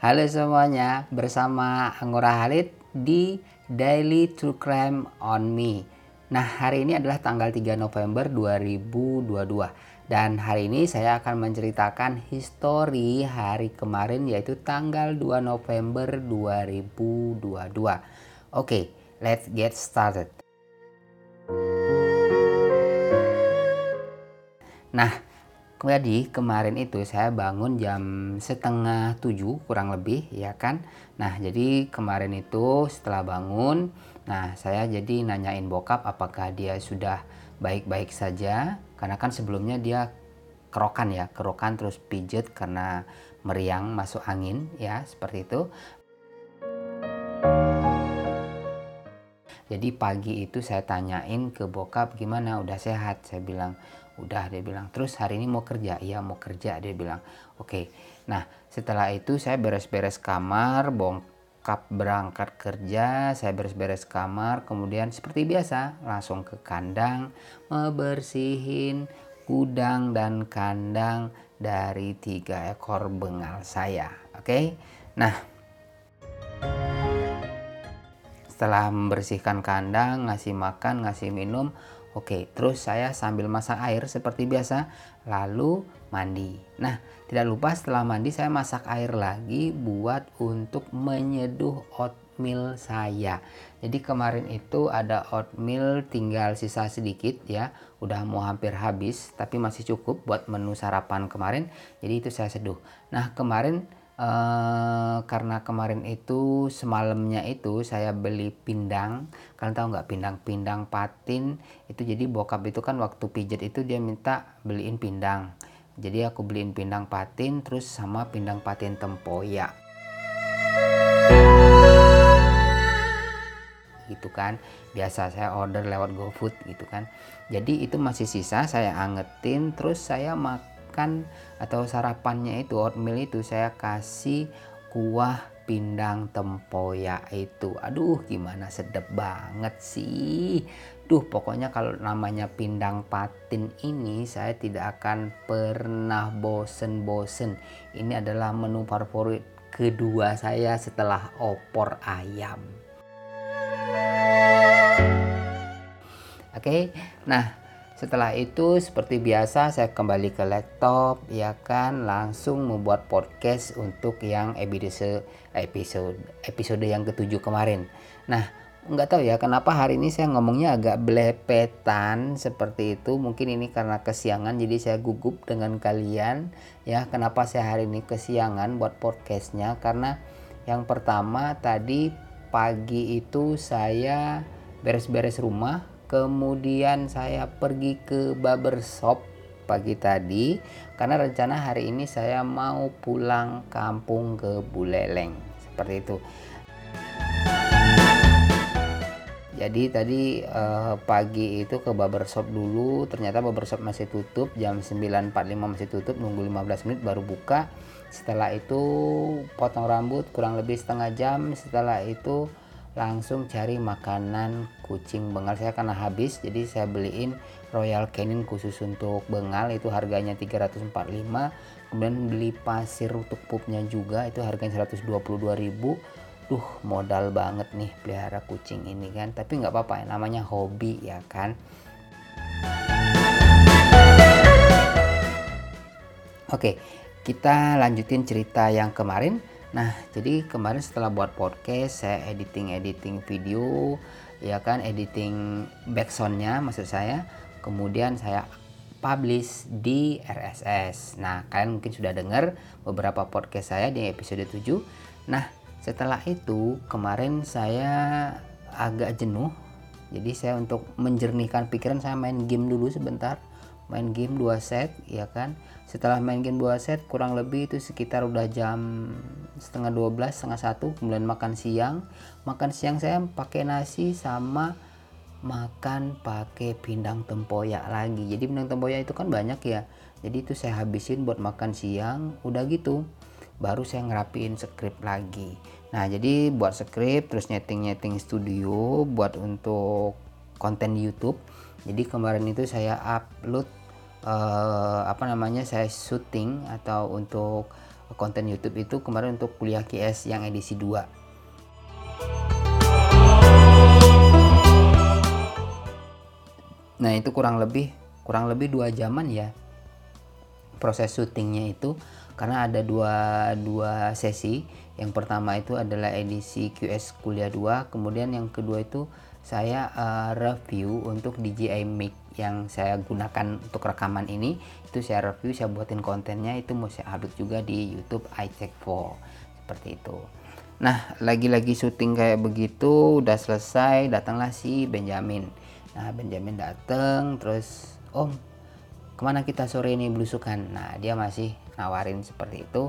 Halo semuanya, bersama Anggora Halid di Daily True Crime on Me. Nah, hari ini adalah tanggal 3 November 2022 dan hari ini saya akan menceritakan histori hari kemarin yaitu tanggal 2 November 2022. Oke, let's get started. Nah, jadi kemarin itu saya bangun jam setengah tujuh kurang lebih ya kan. Nah jadi kemarin itu setelah bangun, nah saya jadi nanyain bokap apakah dia sudah baik-baik saja. Karena kan sebelumnya dia kerokan ya, kerokan terus pijet karena meriang masuk angin ya seperti itu. Jadi pagi itu saya tanyain ke bokap gimana udah sehat. Saya bilang udah dia bilang. Terus hari ini mau kerja? Iya mau kerja dia bilang. Oke. Nah setelah itu saya beres-beres kamar bongkap berangkat kerja saya beres-beres kamar kemudian seperti biasa langsung ke kandang membersihin gudang dan kandang dari tiga ekor bengal saya. Oke? Nah. Setelah membersihkan kandang ngasih makan ngasih minum Oke, terus saya sambil masak air seperti biasa, lalu mandi. Nah, tidak lupa setelah mandi saya masak air lagi buat untuk menyeduh oatmeal saya. Jadi kemarin itu ada oatmeal tinggal sisa sedikit ya, udah mau hampir habis tapi masih cukup buat menu sarapan kemarin. Jadi itu saya seduh. Nah, kemarin Uh, karena kemarin itu semalamnya itu saya beli pindang. Kalian tahu nggak pindang-pindang patin. Itu jadi bokap itu kan waktu pijat itu dia minta beliin pindang. Jadi aku beliin pindang patin terus sama pindang patin tempoyak. Gitu kan? Biasa saya order lewat GoFood gitu kan? Jadi itu masih sisa saya angetin terus saya makan makan atau sarapannya itu oatmeal itu saya kasih kuah pindang tempoyak itu. Aduh gimana sedap banget sih. Duh pokoknya kalau namanya pindang patin ini saya tidak akan pernah bosen-bosen. Ini adalah menu favorit kedua saya setelah opor ayam. Oke okay? nah setelah itu seperti biasa saya kembali ke laptop ya kan? Langsung membuat podcast untuk yang episode episode episode yang ketujuh kemarin. Nah nggak tahu ya kenapa hari ini saya ngomongnya agak belepetan seperti itu? Mungkin ini karena kesiangan jadi saya gugup dengan kalian ya. Kenapa saya hari ini kesiangan buat podcastnya? Karena yang pertama tadi pagi itu saya beres-beres rumah kemudian saya pergi ke barbershop pagi tadi karena rencana hari ini saya mau pulang kampung ke Buleleng. Seperti itu. Jadi tadi eh, pagi itu ke barbershop dulu ternyata barbershop masih tutup jam 9.45 masih tutup nunggu 15 menit baru buka. Setelah itu potong rambut kurang lebih setengah jam setelah itu langsung cari makanan kucing bengal. Saya karena habis jadi saya beliin Royal Canin khusus untuk bengal. Itu harganya 345 kemudian beli pasir untuk pupnya juga. Itu harganya 122.000 duh modal banget nih pelihara kucing ini kan. Tapi nggak apa-apa ya namanya hobi ya kan. Oke kita lanjutin cerita yang kemarin Nah, jadi kemarin setelah buat podcast, saya editing-editing video, ya kan, editing backsoundnya maksud saya. Kemudian saya publish di RSS. Nah, kalian mungkin sudah dengar beberapa podcast saya di episode 7. Nah, setelah itu kemarin saya agak jenuh. Jadi saya untuk menjernihkan pikiran saya main game dulu sebentar. Main game 2 set, ya kan? Setelah main game 2 set kurang lebih itu sekitar udah jam setengah 12 setengah satu kemudian makan siang. Makan siang saya pakai nasi sama makan pakai pindang tempoyak lagi. Jadi pindang tempoyak itu kan banyak ya. Jadi itu saya habisin buat makan siang udah gitu. Baru saya ngerapiin skrip lagi. Nah jadi buat skrip terus nyeting-nyeting studio buat untuk konten YouTube. Jadi kemarin itu saya upload uh, apa namanya saya syuting atau untuk konten YouTube itu kemarin untuk kuliah QS yang edisi 2 Nah itu kurang lebih kurang lebih dua jaman ya proses syutingnya itu. Karena ada dua dua sesi. Yang pertama itu adalah edisi QS kuliah 2 kemudian yang kedua itu saya uh, review untuk DJI Mic yang saya gunakan untuk rekaman ini itu saya review saya buatin kontennya itu mau saya upload juga di YouTube iCheck 4 seperti itu. Nah lagi-lagi syuting kayak begitu udah selesai datanglah si Benjamin. Nah Benjamin dateng terus om ke mana kita sore ini belusukan? Nah dia masih nawarin seperti itu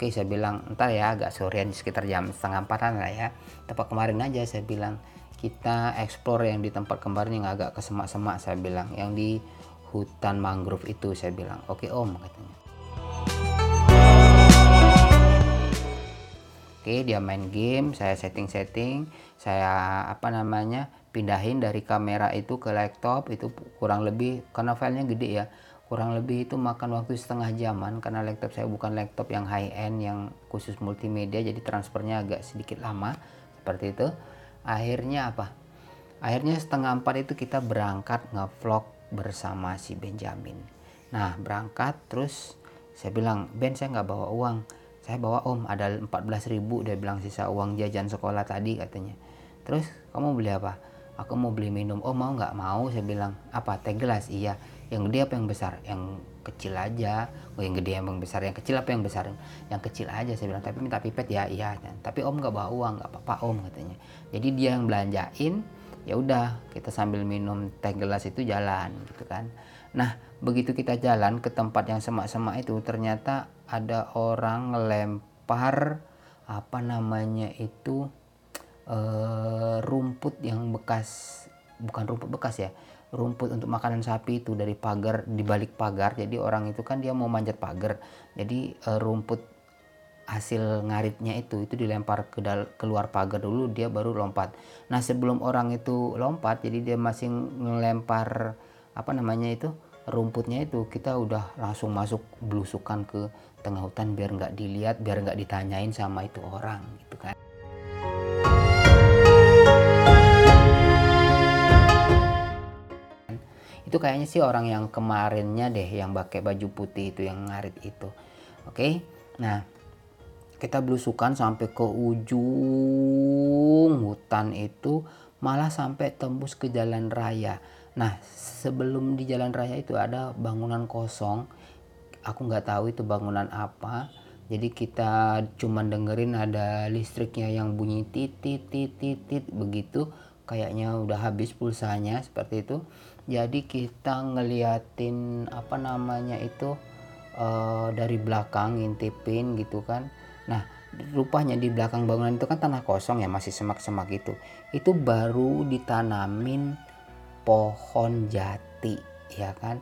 oke saya bilang entar ya agak sorean sekitar jam setengah empatan lah ya. Tempat kemarin aja saya bilang kita explore yang di tempat kemarin yang agak kesemak-semak saya bilang. Yang di hutan mangrove itu saya bilang. Oke om katanya. Oke dia main game saya setting-setting saya apa namanya pindahin dari kamera itu ke laptop itu kurang lebih karena filenya gede ya kurang lebih itu makan waktu setengah jaman karena laptop saya bukan laptop yang high end yang khusus multimedia jadi transfernya agak sedikit lama seperti itu. Akhirnya apa? Akhirnya setengah empat itu kita berangkat ngevlog bersama si Benjamin. Nah berangkat terus saya bilang Ben saya nggak bawa uang. Saya bawa om. Ada 14.000 dia bilang sisa uang jajan sekolah tadi katanya. Terus kamu beli apa? Aku mau beli minum. Oh mau nggak mau? Saya bilang apa? Teh gelas? Iya yang gede apa yang besar? Yang kecil aja. Oh yang gede yang besar. Yang kecil apa yang besar? Yang kecil aja saya bilang. Tapi minta pipet ya iya tapi om nggak bawa uang. Nggak apa-apa om katanya. Jadi dia yang belanjain ya udah kita sambil minum teh gelas itu jalan gitu kan. Nah begitu kita jalan ke tempat yang semak-semak itu ternyata ada orang ngelempar apa namanya itu uh, rumput yang bekas bukan rumput bekas ya rumput untuk makanan sapi itu dari pagar di balik pagar. Jadi orang itu kan dia mau manjat pagar. Jadi uh, rumput hasil ngaritnya itu itu dilempar ke keluar pagar dulu dia baru lompat. Nah sebelum orang itu lompat jadi dia masih ngelempar apa namanya itu rumputnya itu kita udah langsung masuk belusukan ke tengah hutan biar nggak dilihat biar nggak ditanyain sama itu orang gitu kan itu kayaknya sih orang yang kemarinnya deh yang pakai baju putih itu yang ngarit itu. Oke? Okay? nah kita belusukan sampai ke ujung hutan itu malah sampai tembus ke jalan raya. Nah sebelum di jalan raya itu ada bangunan kosong. Aku nggak tahu itu bangunan apa. Jadi kita cuman dengerin ada listriknya yang bunyi titit titit titit begitu. Kayaknya udah habis pulsanya seperti itu jadi kita ngeliatin apa namanya itu uh, dari belakang ngintipin gitu kan. Nah rupanya di belakang bangunan itu kan tanah kosong ya masih semak-semak itu itu baru ditanamin pohon jati ya kan?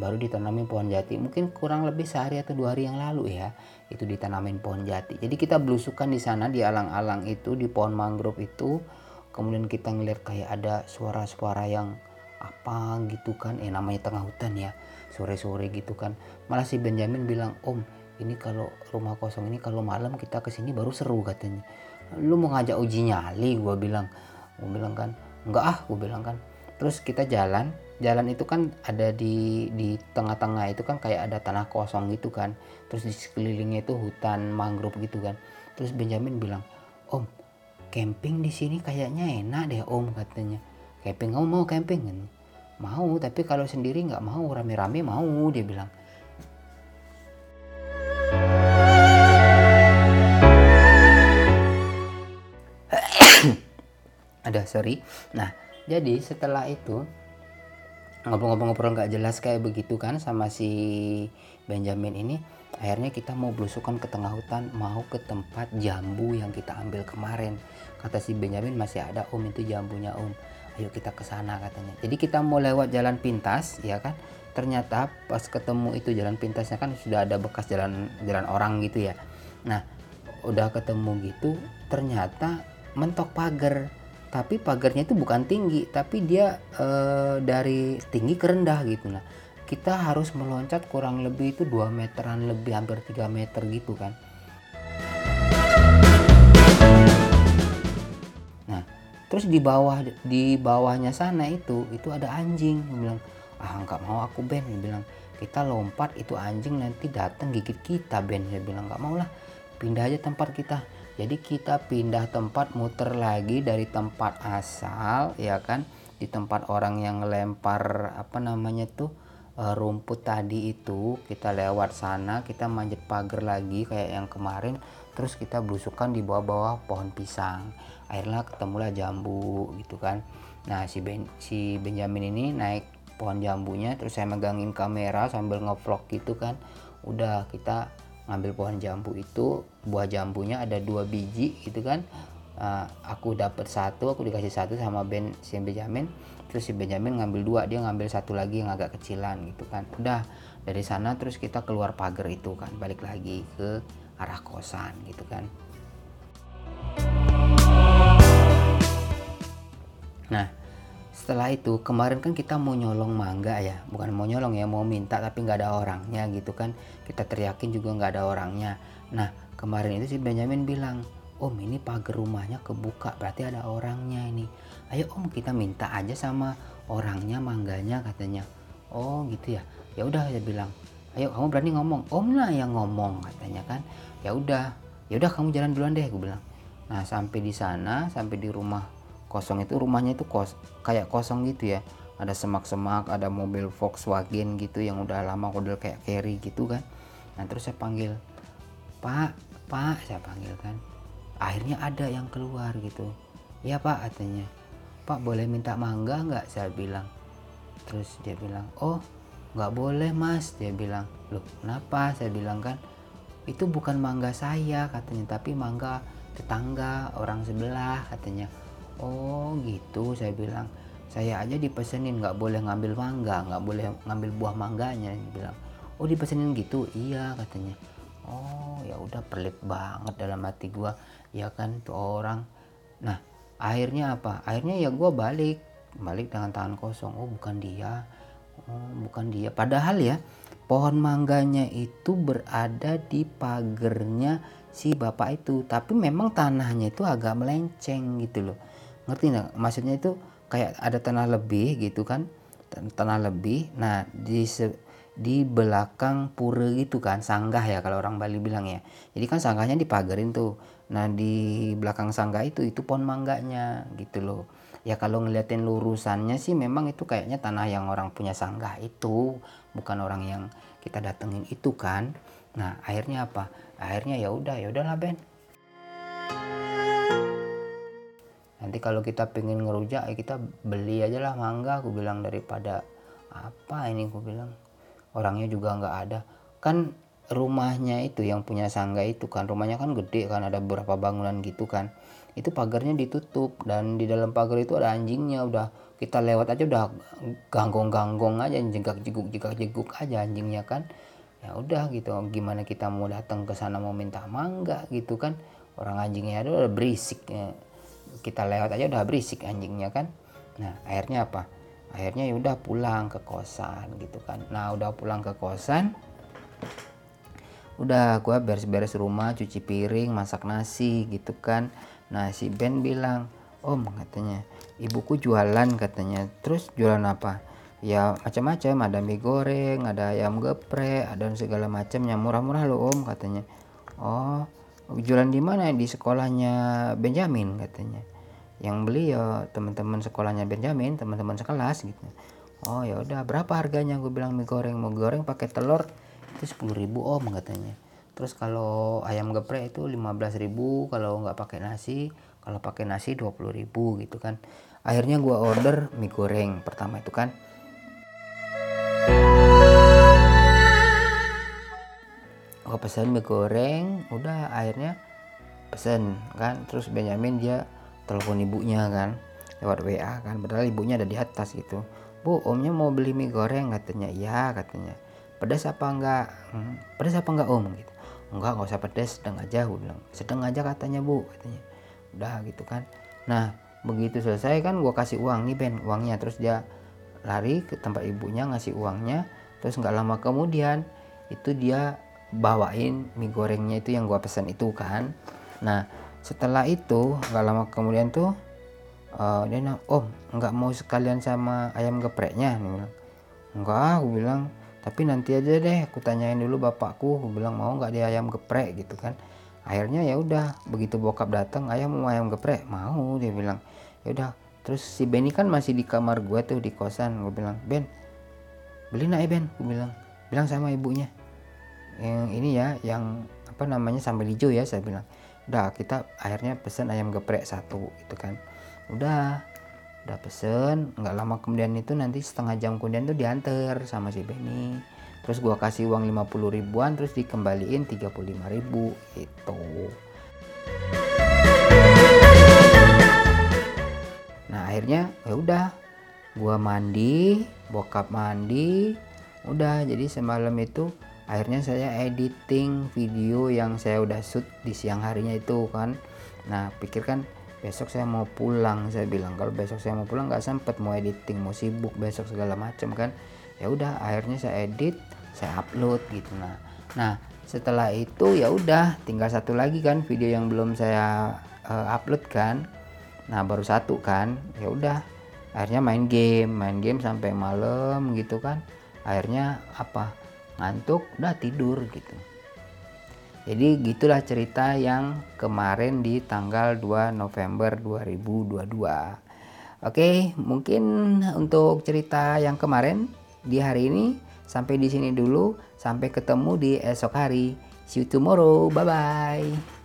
Baru ditanamin pohon jati. Mungkin kurang lebih sehari atau dua hari yang lalu ya itu ditanamin pohon jati. Jadi kita belusukan di sana di alang-alang itu di pohon mangrove itu. Kemudian kita ngeliat kayak ada suara-suara yang apa gitu kan? Eh namanya tengah hutan ya sore-sore gitu kan. Malah si Benjamin bilang om ini kalau rumah kosong ini kalau malam kita ke sini baru seru katanya. Lu mau ngajak uji nyali? gue bilang. Gue bilang kan enggak ah gue bilang kan. Terus kita jalan jalan itu kan ada di di tengah-tengah itu kan kayak ada tanah kosong gitu kan. Terus di sekelilingnya itu hutan mangrove gitu kan. Terus Benjamin bilang om camping di sini kayaknya enak deh om katanya camping kamu mau camping? Kan? Mau tapi kalau sendiri nggak mau rame-rame mau dia bilang. Ada sorry. Nah jadi setelah itu ngobrol-ngobrol nggak jelas kayak begitu kan sama si Benjamin ini akhirnya kita mau belusukan ke tengah hutan mau ke tempat jambu yang kita ambil kemarin. Kata si Benjamin masih ada om itu jambunya om ayo kita ke sana katanya. Jadi kita mau lewat jalan pintas ya kan? Ternyata pas ketemu itu jalan pintasnya kan sudah ada bekas jalan jalan orang gitu ya. Nah udah ketemu gitu ternyata mentok pagar. Tapi pagarnya itu bukan tinggi tapi dia e, dari tinggi ke rendah gitu. Nah kita harus meloncat kurang lebih itu 2 meteran lebih hampir 3 meter gitu kan terus di bawah di bawahnya sana itu itu ada anjing. Dia bilang ah nggak mau aku Ben. Dia bilang kita lompat itu anjing nanti datang gigit kita Ben. Dia bilang nggak mau lah pindah aja tempat kita. Jadi kita pindah tempat muter lagi dari tempat asal ya kan di tempat orang yang lempar apa namanya tuh uh, rumput tadi itu kita lewat sana kita manjat pagar lagi kayak yang kemarin terus kita belusukan di bawah-bawah pohon pisang. Akhirnya ketemulah jambu gitu kan. Nah si ben si Benjamin ini naik pohon jambunya terus saya megangin kamera sambil ngevlog gitu kan. Udah kita ngambil pohon jambu itu buah jambunya ada dua biji gitu kan. Uh, aku dapat satu aku dikasih satu sama Ben si Benjamin. Terus si Benjamin ngambil dua dia ngambil satu lagi yang agak kecilan gitu kan. Udah dari sana terus kita keluar pagar itu kan balik lagi ke arah kosan gitu kan. Nah setelah itu kemarin kan kita mau nyolong mangga ya. Bukan mau nyolong ya mau minta tapi nggak ada orangnya gitu kan. Kita teriakin juga nggak ada orangnya. Nah kemarin itu si Benjamin bilang om ini pagar rumahnya kebuka berarti ada orangnya ini. Ayo om kita minta aja sama orangnya mangganya katanya. Oh gitu ya? Ya udah saya bilang ayo kamu berani ngomong? Om lah yang ngomong katanya kan. Ya udah ya udah kamu jalan duluan deh gue bilang. Nah sampai di sana sampai di rumah kosong itu rumahnya itu kos kayak kosong gitu ya. Ada semak-semak ada mobil Volkswagen gitu yang udah lama model kayak carry gitu kan. Nah terus saya panggil pak pak saya panggil kan. Akhirnya ada yang keluar gitu. Ya pak katanya. Pak boleh minta mangga nggak? saya bilang. Terus dia bilang oh nggak boleh mas dia bilang. Loh kenapa? Saya bilang kan itu bukan mangga saya katanya tapi mangga tetangga orang sebelah katanya. Oh gitu saya bilang. Saya aja dipesenin nggak boleh ngambil mangga nggak boleh ngambil buah mangganya dia bilang. Oh dipesenin gitu? Iya katanya. Oh ya udah pelit banget dalam hati gua. Ya kan tuh orang. Nah akhirnya apa? Akhirnya ya gua balik balik dengan tangan kosong. Oh bukan dia bukan dia. Padahal ya pohon mangganya itu berada di pagernya si bapak itu. Tapi memang tanahnya itu agak melenceng gitu loh. Ngerti nggak? Maksudnya itu kayak ada tanah lebih gitu kan? Tanah lebih. Nah di di belakang pura gitu kan? Sanggah ya kalau orang Bali bilang ya. Jadi kan sanggahnya dipagarin tuh. Nah di belakang sanggah itu itu pohon mangganya gitu loh ya kalau ngeliatin lurusannya sih memang itu kayaknya tanah yang orang punya sanggah itu bukan orang yang kita datengin itu kan. Nah akhirnya apa? Akhirnya ya udah ya udahlah Ben. Nanti kalau kita pengen ngerujak ya kita beli aja lah mangga aku bilang daripada apa ini aku bilang. Orangnya juga nggak ada. Kan rumahnya itu yang punya sangga itu kan rumahnya kan gede kan ada beberapa bangunan gitu kan itu pagarnya ditutup dan di dalam pagar itu ada anjingnya udah kita lewat aja udah ganggong-ganggong aja jegak jeguk jegak jeguk aja anjingnya kan. Ya udah gitu gimana kita mau datang ke sana mau minta mangga gitu kan. Orang anjingnya ada udah berisik ya. Kita lewat aja udah berisik anjingnya kan. Nah akhirnya apa? Akhirnya ya udah pulang ke kosan gitu kan. Nah udah pulang ke kosan udah gue beres-beres rumah cuci piring masak nasi gitu kan nah si Ben bilang om katanya. Ibuku jualan katanya. Terus jualan apa? Ya macam-macam. Ada mie goreng ada ayam geprek ada segala macam yang murah-murah loh om katanya. Oh jualan di mana? Di sekolahnya Benjamin katanya. Yang beli ya teman-teman sekolahnya Benjamin teman-teman sekelas gitu. Oh ya udah. Berapa harganya? Gue bilang mie goreng mau goreng pakai telur. Itu sepuluh ribu om katanya terus kalau ayam geprek itu lima belas ribu kalau nggak pakai nasi kalau pakai nasi dua puluh ribu gitu kan. Akhirnya gue order mie goreng pertama itu kan. Gue pesan mie goreng udah akhirnya pesen kan. Terus Benjamin dia telepon ibunya kan lewat WA kan. Padahal ibunya ada di atas gitu. Bu omnya mau beli mie goreng? Katanya iya katanya. Pedas apa enggak? Hmm, pedas apa enggak om? Gitu enggak nggak usah pedas sedang aja gue bilang. Sedang aja katanya bu katanya. Udah gitu kan. Nah begitu selesai kan gue kasih uang nih Ben uangnya. Terus dia lari ke tempat ibunya ngasih uangnya. Terus nggak lama kemudian itu dia bawain mie gorengnya itu yang gua pesan itu kan. Nah setelah itu nggak lama kemudian tuh uh, dia bilang om nggak mau sekalian sama ayam gepreknya? Dia bilang enggak aku bilang tapi nanti aja deh aku tanyain dulu bapakku aku bilang mau nggak dia ayam geprek? Gitu kan. Akhirnya ya udah begitu bokap datang ayam mau ayam geprek? Mau dia bilang. Ya udah terus si Benny kan masih di kamar gue tuh di kosan. Gue bilang Ben beli nak ya Ben? Gue bilang bilang sama ibunya. Yang ini ya yang apa namanya sambal hijau ya saya bilang. Udah kita akhirnya pesen ayam geprek satu itu kan. Udah udah pesen nggak lama kemudian itu nanti setengah jam kemudian tuh diantar sama si Benny. Terus gua kasih uang 50 ribuan terus dikembaliin 35 ribu itu nah akhirnya ya udah gua mandi bokap mandi udah. Jadi semalam itu akhirnya saya editing video yang saya udah shoot di siang harinya itu kan. Nah pikirkan besok saya mau pulang saya bilang. Kalau besok saya mau pulang nggak sempet. Mau editing mau sibuk besok segala macam kan? Ya udah akhirnya saya edit saya upload gitu. Nah nah setelah itu ya udah tinggal satu lagi kan video yang belum saya uh, upload kan? Nah baru satu kan? Ya udah akhirnya main game main game sampai malam gitu kan? Akhirnya apa? Ngantuk udah tidur gitu jadi gitulah cerita yang kemarin di tanggal 2 November 2022 Oke mungkin untuk cerita yang kemarin di hari ini sampai di sini dulu. Sampai ketemu di esok hari. See you tomorrow. Bye bye